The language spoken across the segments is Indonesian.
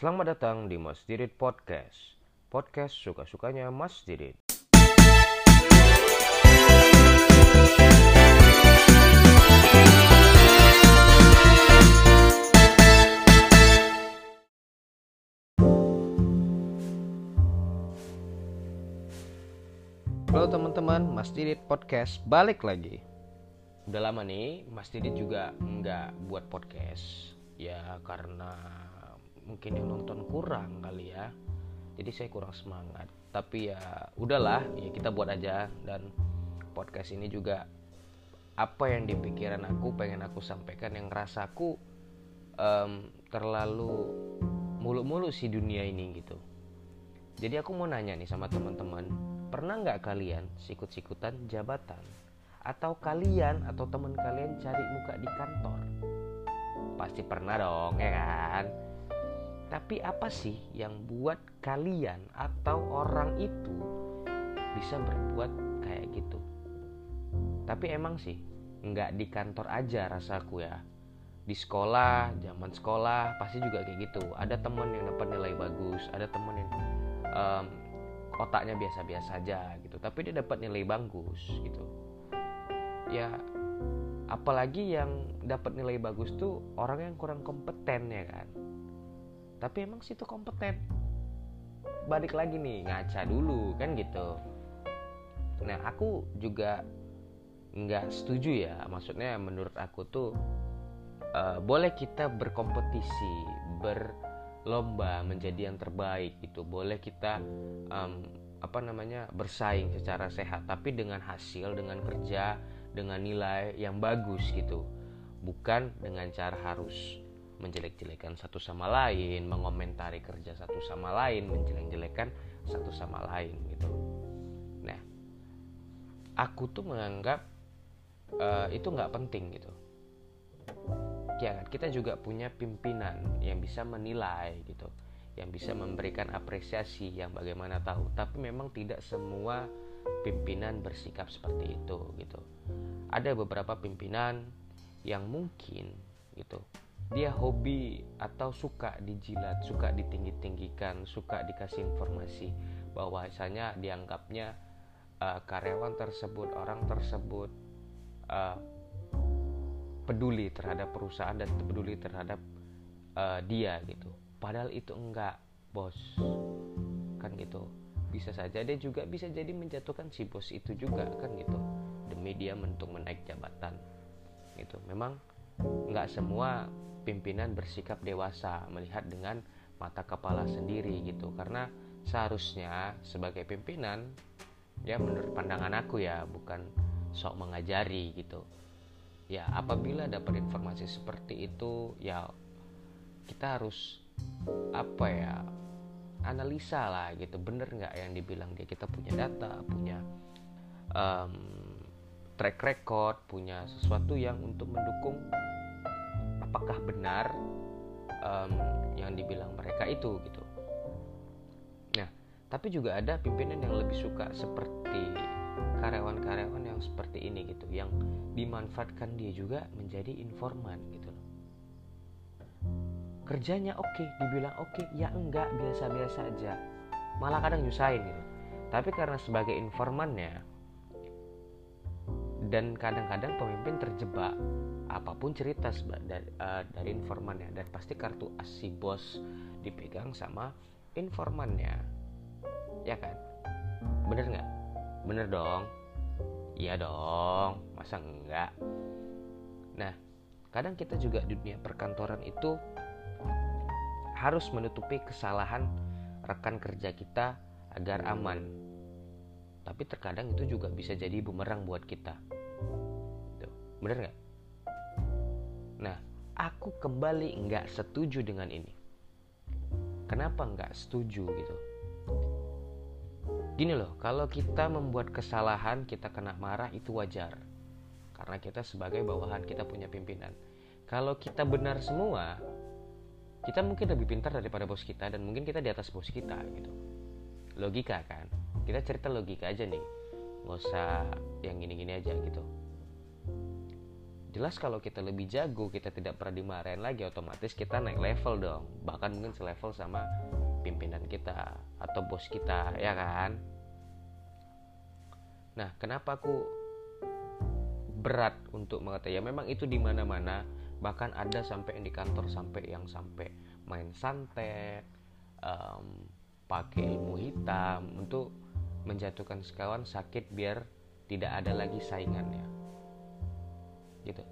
Selamat datang di Mas Didit Podcast. Podcast suka-sukanya Mas Didit. Halo teman-teman, Mas Didit Podcast balik lagi. Udah lama nih, Mas Didit juga nggak buat podcast. Ya karena mungkin yang nonton kurang kali ya. Jadi saya kurang semangat. Tapi ya udahlah, ya kita buat aja dan podcast ini juga apa yang di pikiran aku pengen aku sampaikan yang rasaku um, terlalu mulu-mulu si dunia ini gitu. Jadi aku mau nanya nih sama teman-teman, pernah nggak kalian sikut-sikutan jabatan? Atau kalian atau teman kalian cari muka di kantor? Pasti pernah dong ya kan? Tapi apa sih yang buat kalian atau orang itu bisa berbuat kayak gitu? Tapi emang sih nggak di kantor aja rasaku ya. Di sekolah, zaman sekolah pasti juga kayak gitu. Ada teman yang dapat nilai bagus, ada teman yang um, otaknya biasa-biasa aja gitu tapi dia dapat nilai bagus gitu ya apalagi yang dapat nilai bagus tuh orang yang kurang kompeten ya kan tapi emang situ kompeten. Balik lagi nih ngaca dulu kan gitu. Nah aku juga nggak setuju ya. Maksudnya menurut aku tuh uh, boleh kita berkompetisi ber lomba menjadi yang terbaik gitu. Boleh kita um, apa namanya bersaing secara sehat tapi dengan hasil dengan kerja dengan nilai yang bagus gitu. Bukan dengan cara harus menjelek-jelekan satu sama lain mengomentari kerja satu sama lain menjelek-jelekan satu sama lain gitu. Nah aku tuh menganggap uh, itu nggak penting gitu. Ya kan kita juga punya pimpinan yang bisa menilai gitu. Yang bisa memberikan apresiasi yang bagaimana tahu. Tapi memang tidak semua pimpinan bersikap seperti itu gitu. Ada beberapa pimpinan yang mungkin gitu dia hobi atau suka dijilat suka ditinggi-tinggikan suka dikasih informasi. Bahwasanya dianggapnya uh, karyawan tersebut orang tersebut uh, peduli terhadap perusahaan dan peduli terhadap uh, dia gitu. Padahal itu enggak bos. Kan gitu. Bisa saja dia juga bisa jadi menjatuhkan si bos itu juga kan gitu. Demi dia untuk menaik jabatan gitu. Memang nggak semua pimpinan bersikap dewasa melihat dengan mata kepala sendiri gitu. Karena seharusnya sebagai pimpinan ya menurut pandangan aku ya bukan sok mengajari gitu. Ya apabila dapat informasi seperti itu ya kita harus apa ya analisa lah gitu. Bener nggak yang dibilang dia? Kita punya data punya um, track record punya sesuatu yang untuk mendukung apakah benar um, yang dibilang mereka itu gitu. Nah tapi juga ada pimpinan yang lebih suka seperti karyawan-karyawan yang seperti ini gitu yang dimanfaatkan dia juga menjadi informan gitu kerjanya oke okay, dibilang oke okay, ya enggak biasa-biasa aja. Malah kadang nyusahin gitu. Tapi karena sebagai informannya dan kadang-kadang pemimpin terjebak apa pun cerita dari, uh, dari informannya. Dan pasti kartu as si bos dipegang sama informannya. Ya kan? Bener nggak? Bener dong. Iya dong. Masa enggak nah kadang kita juga di dunia perkantoran itu harus menutupi kesalahan rekan kerja kita agar aman. Tapi terkadang itu juga bisa jadi bumerang buat kita bener nggak nah aku kembali nggak setuju dengan ini kenapa nggak setuju gitu Gini loh, kalau kita membuat kesalahan, kita kena marah itu wajar. Karena kita sebagai bawahan, kita punya pimpinan. Kalau kita benar semua, kita mungkin lebih pintar daripada bos kita dan mungkin kita di atas bos kita gitu. Logika kan? Kita cerita logika aja nih. Nggak usah yang gini-gini aja gitu. jelas kalau kita lebih jago kita tidak pernah dimarahin lagi otomatis kita naik level dong. Bahkan mungkin selevel sama pimpinan kita atau bos kita ya kan? Nah kenapa aku berat untuk mengatakan ya memang itu di mana-mana. Bahkan ada sampai di kantor sampai yang sampai main santet um, pakai ilmu hitam untuk menjatuhkan sekawan sakit biar tidak ada lagi saingannya. Gitu.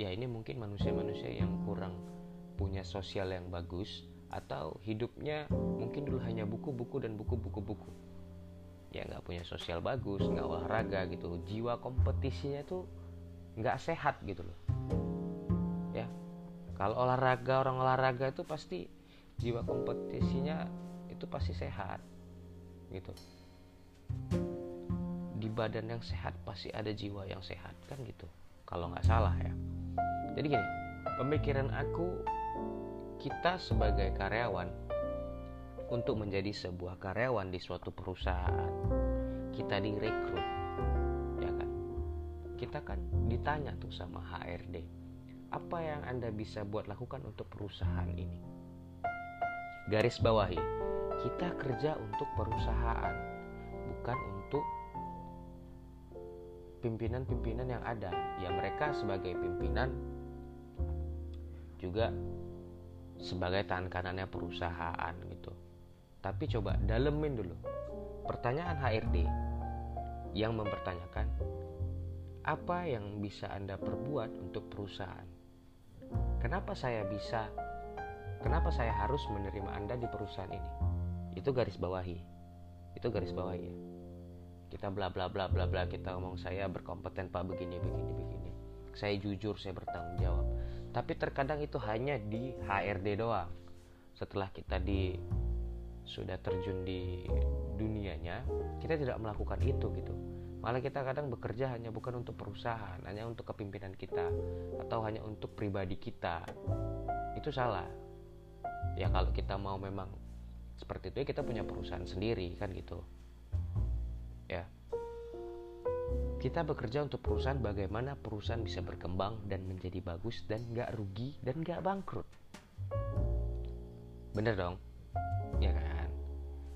Ya ini mungkin manusia-manusia yang kurang punya sosial yang bagus atau hidupnya mungkin dulu hanya buku-buku dan buku-buku-buku. Ya nggak punya sosial bagus nggak olahraga gitu. Jiwa kompetisinya tuh nggak sehat gitu loh. Ya kalau olahraga orang olahraga itu pasti jiwa kompetisinya itu pasti sehat gitu. Di badan yang sehat pasti ada jiwa yang sehat kan gitu. Kalau nggak salah ya. Jadi gini pemikiran aku kita sebagai karyawan untuk menjadi sebuah karyawan di suatu perusahaan kita direkrut ya kan? Kita kan ditanya tuh sama HRD apa yang anda bisa buat lakukan untuk perusahaan ini? Garis bawahi kita kerja untuk perusahaan bukan untuk pimpinan-pimpinan yang ada. Ya mereka sebagai pimpinan juga sebagai tangan kanannya perusahaan gitu. Tapi coba dalemin dulu. Pertanyaan HRD yang mempertanyakan apa yang bisa Anda perbuat untuk perusahaan? Kenapa saya bisa kenapa saya harus menerima Anda di perusahaan ini itu garis bawahi. Itu garis bawahi ya. Kita bla bla bla bla bla kita ngomong saya berkompeten pak begini begini begini. Saya jujur saya bertanggung jawab. Tapi terkadang itu hanya di HRD doang. Setelah kita di sudah terjun di dunianya kita tidak melakukan itu gitu. Malah kita kadang bekerja hanya bukan untuk perusahaan hanya untuk kepimpinan kita atau hanya untuk pribadi kita. Itu salah. Ya kalau kita mau memang seperti itu ya kita punya perusahaan sendiri kan gitu. Ya. Kita bekerja untuk perusahaan bagaimana perusahaan bisa berkembang dan menjadi bagus dan nggak rugi dan nggak bangkrut. Bener dong. Ya kan?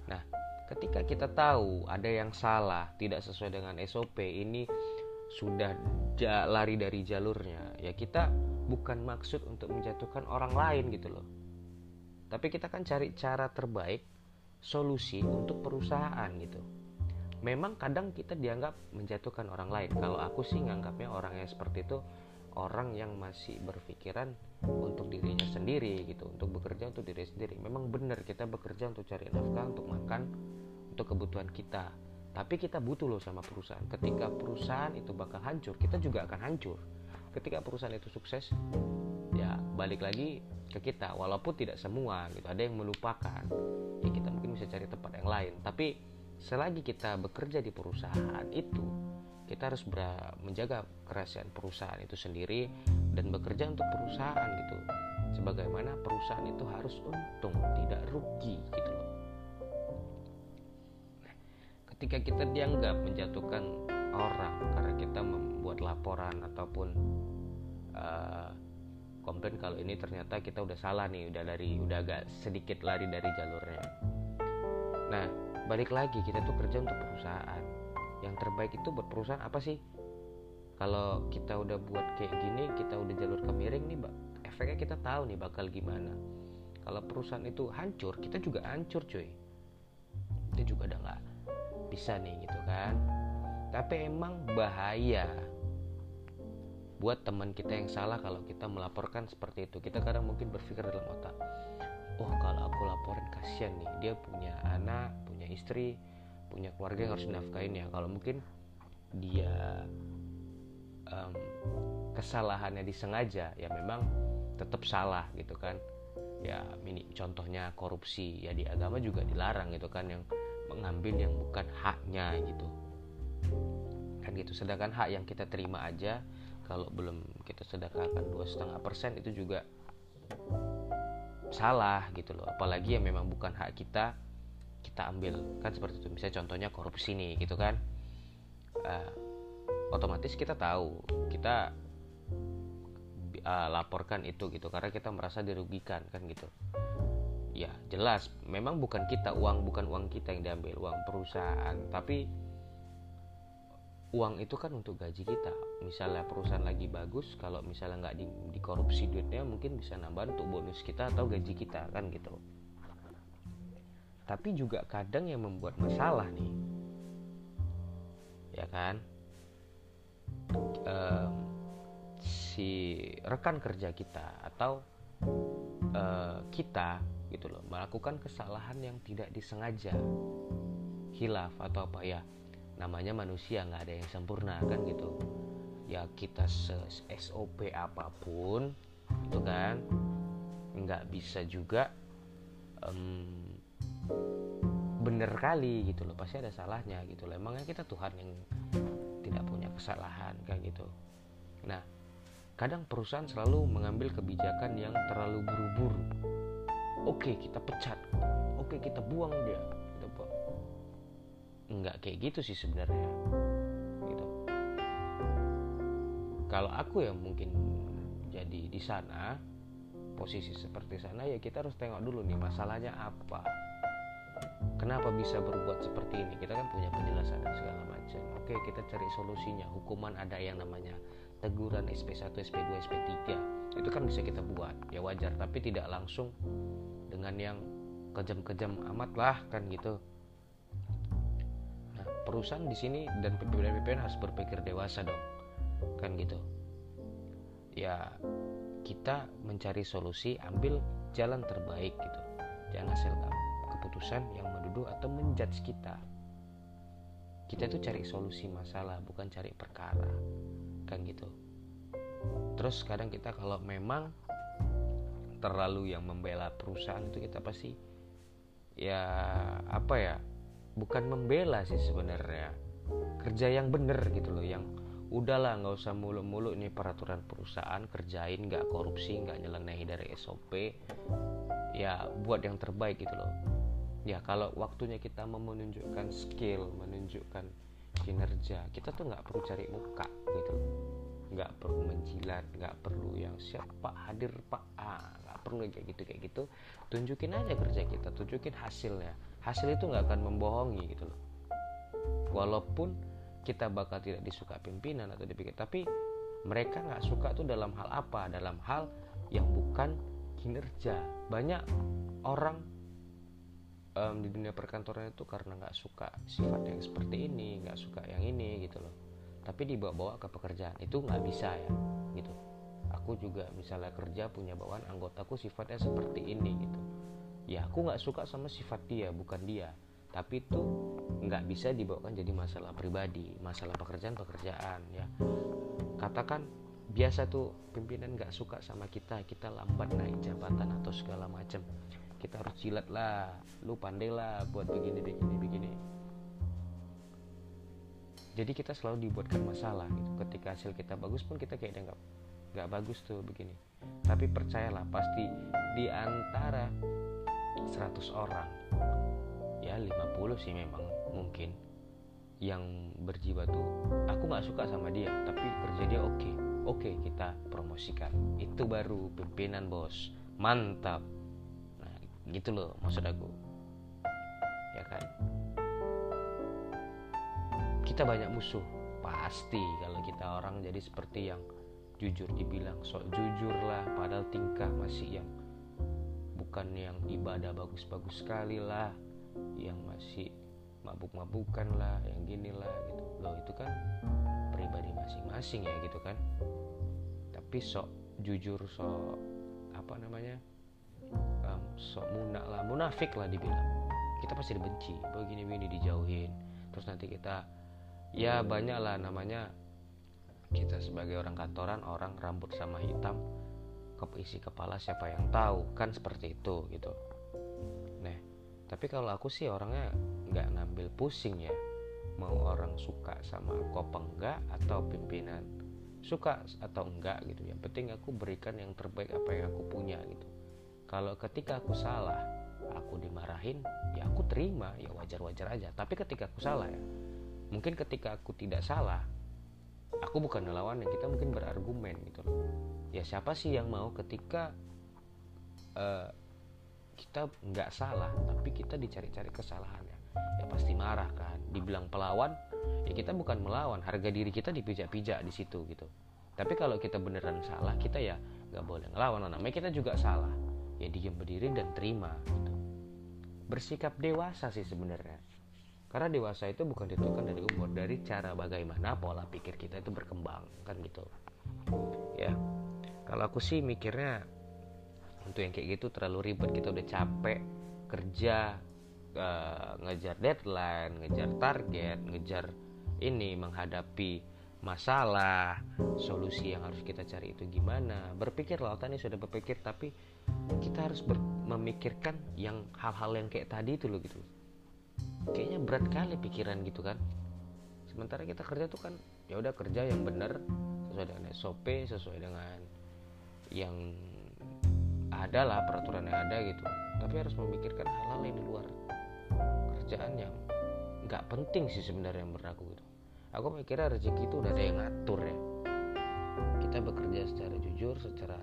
Nah ketika kita tahu ada yang salah tidak sesuai dengan SOP ini sudah lari dari jalurnya ya kita bukan maksud untuk menjatuhkan orang lain gitu loh tapi kita kan cari cara terbaik solusi untuk perusahaan gitu. Memang kadang kita dianggap menjatuhkan orang lain. Kalau aku sih nganggapnya orang yang seperti itu orang yang masih berpikiran untuk dirinya sendiri gitu untuk bekerja untuk diri sendiri. Memang benar kita bekerja untuk cari nafkah untuk makan untuk kebutuhan kita. Tapi kita butuh loh sama perusahaan. Ketika perusahaan itu bakal hancur kita juga akan hancur. Ketika perusahaan itu sukses balik lagi ke kita walaupun tidak semua gitu. Ada yang melupakan. Ya kita mungkin bisa cari tempat yang lain. Tapi selagi kita bekerja di perusahaan itu kita harus menjaga kerahasiaan perusahaan itu sendiri dan bekerja untuk perusahaan gitu. Sebagaimana perusahaan itu harus untung tidak rugi gitu loh. Nah, ketika kita dianggap menjatuhkan orang karena kita membuat laporan ataupun uh, komplain kalau ini ternyata kita udah salah nih udah dari udah agak sedikit lari dari jalurnya. Nah balik lagi kita tuh kerja untuk perusahaan. Yang terbaik itu buat perusahaan apa sih? Kalau kita udah buat kayak gini kita udah jalur ke miring nih efeknya kita tahu nih bakal gimana. Kalau perusahaan itu hancur kita juga hancur cuy. Itu juga udah nggak bisa nih gitu kan? Tapi emang bahaya buat teman kita yang salah kalau kita melaporkan seperti itu. Kita kadang mungkin berpikir dalam otak oh kalau aku laporin kasihan nih dia punya anak punya istri punya keluarga yang harus dinafkain ya. Kalau mungkin dia um, kesalahannya disengaja ya memang tetap salah gitu kan. Ya mini contohnya korupsi ya di agama juga dilarang gitu kan yang mengambil yang bukan haknya gitu. Kan gitu sedangkan hak yang kita terima aja kalau belum kita sedekahkan dua setengah persen itu juga salah gitu loh. Apalagi yang memang bukan hak kita kita ambil. Kan seperti itu. Misalnya contohnya korupsi nih gitu kan. Uh, otomatis kita tahu kita uh, laporkan itu gitu. Karena kita merasa dirugikan kan gitu. Ya jelas. Memang bukan kita uang bukan uang kita yang diambil uang perusahaan. Tapi uang itu kan untuk gaji kita. Misalnya perusahaan lagi bagus kalau misalnya nggak di, dikorupsi duitnya mungkin bisa nambah untuk bonus kita atau gaji kita kan gitu tapi juga kadang yang membuat masalah nih ya kan? Si rekan kerja kita atau uh, kita gitu loh melakukan kesalahan yang tidak disengaja hilaf atau apa ya namanya manusia nggak ada yang sempurna kan gitu. Ya kita SOP apa pun itu kan nggak bisa juga um, bener kali gitu loh. Pasti ada salahnya gitu loh. Emangnya kita Tuhan yang tidak punya kesalahan kayak gitu. Nah kadang perusahaan selalu mengambil kebijakan yang terlalu buru-buru. Oke kita pecat. Oke kita buang dia nggak kayak gitu sih sebenarnya gitu. Kalau aku yang mungkin jadi di sana posisi seperti sana ya kita harus tengok dulu nih masalahnya apa. Kenapa bisa berbuat seperti ini? Kita kan punya penjelasan dan segala macam. Oke kita cari solusinya. Hukuman ada yang namanya teguran SP1 SP2 SP3 itu kan bisa kita buat. Ya wajar tapi tidak langsung dengan yang kejam-kejam amat lah kan gitu perusahaan di sini dan pimpinan PPN harus berpikir dewasa dong. Kan gitu. Ya kita mencari solusi ambil jalan terbaik gitu. Jangan hasil keputusan yang menuduh atau menjudge kita. Kita itu cari solusi masalah bukan cari perkara. Kan gitu. Terus kadang kita kalau memang terlalu yang membela perusahaan itu kita pasti ya apa ya bukan membela sih sebenarnya. Kerja yang bener gitu loh yang udahlah nggak usah mulu-mulu ini peraturan perusahaan kerjain nggak korupsi nggak nyeleneh dari SOP ya buat yang terbaik gitu loh. Ya kalau waktunya kita mau menunjukkan skill menunjukkan kinerja kita tuh nggak perlu cari muka gitu nggak perlu menjilat nggak perlu yang siap pak hadir pak ah nggak perlu kayak gitu kayak gitu. Tunjukin aja kerja kita tunjukin hasilnya hasil itu nggak akan membohongi gitu loh. Walaupun kita bakal tidak disuka pimpinan atau dipikir tapi mereka nggak suka tuh dalam hal apa? Dalam hal yang bukan kinerja. Banyak orang um, di dunia perkantoran itu karena nggak suka sifat yang seperti ini nggak suka yang ini gitu loh. Tapi dibawa-bawa ke pekerjaan. Itu nggak bisa ya gitu. Aku juga misalnya kerja punya bawaan anggotaku sifatnya seperti ini gitu ya aku nggak suka sama sifat dia bukan dia. Tapi itu nggak bisa dibawakan jadi masalah pribadi masalah pekerjaan pekerjaan ya. Katakan biasa tuh pimpinan nggak suka sama kita kita lambat naik jabatan atau segala macam. Kita harus jilat lah lu pandai lah buat begini begini begini. Jadi kita selalu dibuatkan masalah gitu. Ketika hasil kita bagus pun kita kayaknya nggak nggak bagus tuh begini. Tapi percayalah pasti di antara 100 orang. Ya 50 sih memang mungkin. Yang berjiwa tuh aku nggak suka sama dia tapi kerja dia oke. Okay. oke okay, kita promosikan. Itu baru pimpinan bos. Mantap. Gitu loh maksud aku. Ya kan? Kita banyak musuh. Pasti kalau kita orang jadi seperti yang jujur dibilang sok jujur lah padahal tingkah masih yang bukan yang ibadah bagus-bagus sekali lah. Yang masih mabuk-mabukan lah yang gini lah gitu. Loh itu kan pribadi masing-masing ya gitu kan. Tapi sok jujur sok apa namanya um, sok munak lah munafik lah dibilang. Kita pasti dibenci begini begini dijauhin. Terus nanti kita ya banyak lah namanya kita sebagai orang kantoran orang rambut sama hitam isi kepala siapa yang tahu? Kan seperti itu gitu. Nah tapi kalau aku sih orangnya nggak ngambil pusing ya. Mau orang suka sama aku apa enggak atau pimpinan suka atau enggak gitu yang penting aku berikan yang terbaik apa yang aku punya gitu. Kalau ketika aku salah aku dimarahin ya aku terima. Ya wajar-wajar aja. Tapi ketika aku salah ya mungkin ketika aku tidak salah aku bukan melawan yang kita mungkin berargumen gitu loh. Ya siapa sih yang mau ketika uh, kita nggak salah tapi kita dicari-cari kesalahannya ya? Pasti marah kan. Dibilang pelawan ya kita bukan melawan. Harga diri kita dipijak-pijak di situ gitu. Tapi kalau kita beneran salah kita ya nggak boleh ngelawan. Namanya kita juga salah. Ya diam berdiri dan terima gitu. Bersikap dewasa sih sebenarnya karena dewasa itu bukan ditentukan dari umur dari cara bagaimana pola pikir kita itu berkembang kan gitu. Ya. Kalau aku sih mikirnya untuk yang kayak gitu terlalu ribet kita udah capek kerja uh, ngejar deadline ngejar target ngejar ini menghadapi masalah solusi yang harus kita cari itu gimana. Berpikir lah ini sudah berpikir tapi kita harus ber memikirkan yang hal-hal yang kayak tadi itu loh gitu kayaknya berat kali pikiran gitu kan. Sementara kita kerja tuh kan ya udah kerja yang benar sesuai dengan SOP sesuai dengan yang ada lah peraturan yang ada gitu. Tapi harus memikirkan hal-hal yang di luar. Kerjaan yang nggak penting sih sebenarnya yang berlaku gitu. Aku mikirnya rezeki itu udah ada yang ngatur ya. Kita bekerja secara jujur secara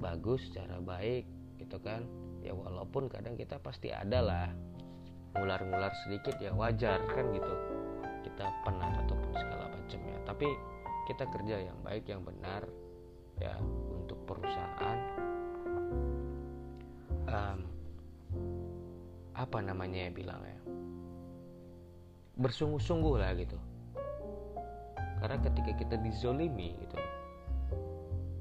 bagus secara baik gitu kan. Ya walaupun kadang kita pasti ada lah ngular-ngular sedikit ya wajar kan gitu. Kita penat ataupun segala macamnya tapi kita kerja yang baik yang benar ya untuk perusahaan. Um, apa namanya ya bilang ya bersungguh-sungguh lah gitu. Karena ketika kita dizolimi gitu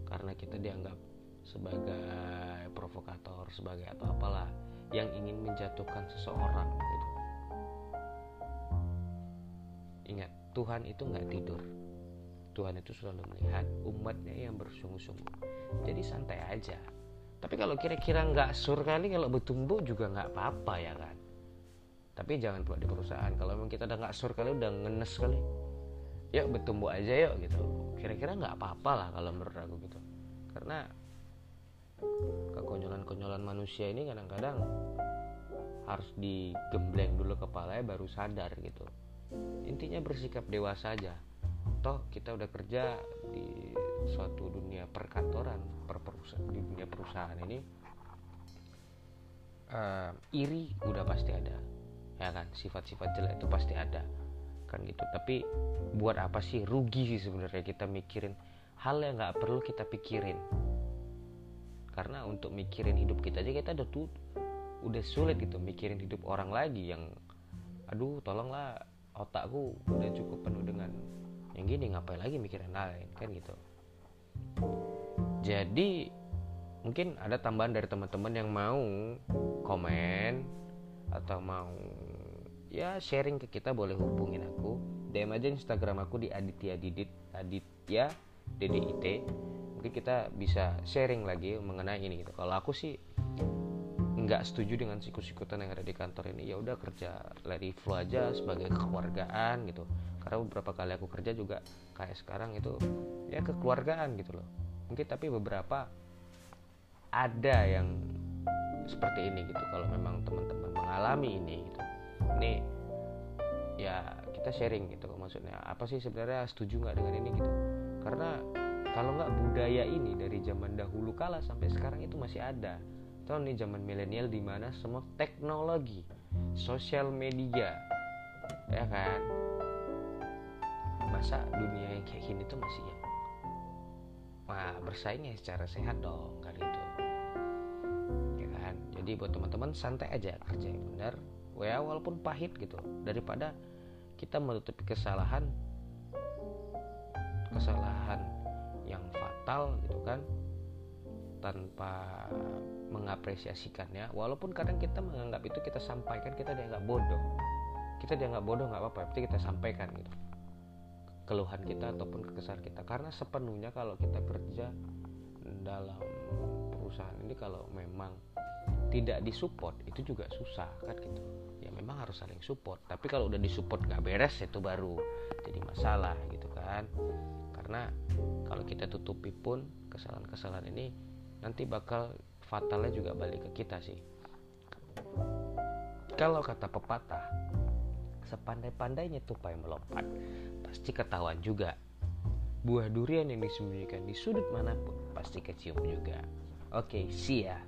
karena kita dianggap sebagai provokator sebagai atau apalah yang ingin menjatuhkan seseorang gitu. Ingat, Tuhan itu nggak tidur. Tuhan itu selalu melihat umatnya yang bersungguh-sungguh. Jadi santai aja. Tapi kalau kira-kira nggak sur kali kalau bertumbuh juga nggak apa-apa ya kan. Tapi jangan pula di perusahaan. Kalau memang kita udah nggak sur kali udah ngenes kali. Yuk bertumbuh aja yuk gitu. Kira-kira nggak apa-apa lah kalau menurut aku gitu. Karena kekonyolan-konyolan manusia ini kadang-kadang harus digembleng dulu kepalanya baru sadar gitu. Intinya bersikap dewasa aja. Toh kita udah kerja di suatu dunia perkantoran per di dunia perusahaan ini uh, iri udah pasti ada. Ya kan? Sifat-sifat jelek itu pasti ada. Kan gitu. Tapi buat apa sih? Rugi sih sebenarnya kita mikirin hal yang nggak perlu kita pikirin karena untuk mikirin hidup kita aja kita udah tuh udah sulit gitu mikirin hidup orang lagi yang aduh tolonglah otakku udah cukup penuh dengan yang gini ngapain lagi mikirin lain kan gitu. Jadi mungkin ada tambahan dari teman-teman yang mau komen atau mau ya sharing ke kita boleh hubungin aku. DM aja Instagram aku di Aditya Didit Aditya DDIT mungkin kita bisa sharing lagi mengenai ini gitu. Kalau aku sih nggak setuju dengan sikut-sikutan yang ada di kantor ini. Ya udah kerja it flow aja sebagai kekeluargaan gitu. Karena beberapa kali aku kerja juga kayak sekarang itu ya kekeluargaan gitu loh. Mungkin tapi beberapa ada yang seperti ini gitu. Kalau memang teman-teman mengalami ini gitu. Ini ya kita sharing gitu. Maksudnya apa sih sebenarnya? Setuju nggak dengan ini gitu? Karena kalau nggak budaya ini dari zaman dahulu kala sampai sekarang itu masih ada. Tahun ini zaman milenial di mana semua teknologi sosial media ya kan? Masa dunia yang kayak gini tuh masih yang wah bersaingnya secara sehat dong kali itu. Ya kan? Jadi buat teman-teman santai aja kerja yang benar ya walaupun pahit gitu. Daripada kita menutupi kesalahan kesalahan fatal gitu kan tanpa mengapresiasikannya. Walaupun kadang kita menganggap itu kita sampaikan kita dianggap bodoh. Kita dianggap bodoh nggak apa-apa tapi kita sampaikan gitu. Keluhan kita ataupun kekesalan kita. Karena sepenuhnya kalau kita kerja dalam perusahaan ini kalau memang tidak disupport itu juga susah kan gitu. Ya memang harus saling support. Tapi kalau udah disupport nggak beres itu baru jadi masalah gitu kan karena kalau kita tutupi pun kesalahan-kesalahan ini nanti bakal fatalnya juga balik ke kita sih. Kalau kata pepatah sepandai-pandainya tupai melompat pasti ketahuan juga. Buah durian yang disembunyikan di sudut mana pun pasti kecium juga. Oke see ya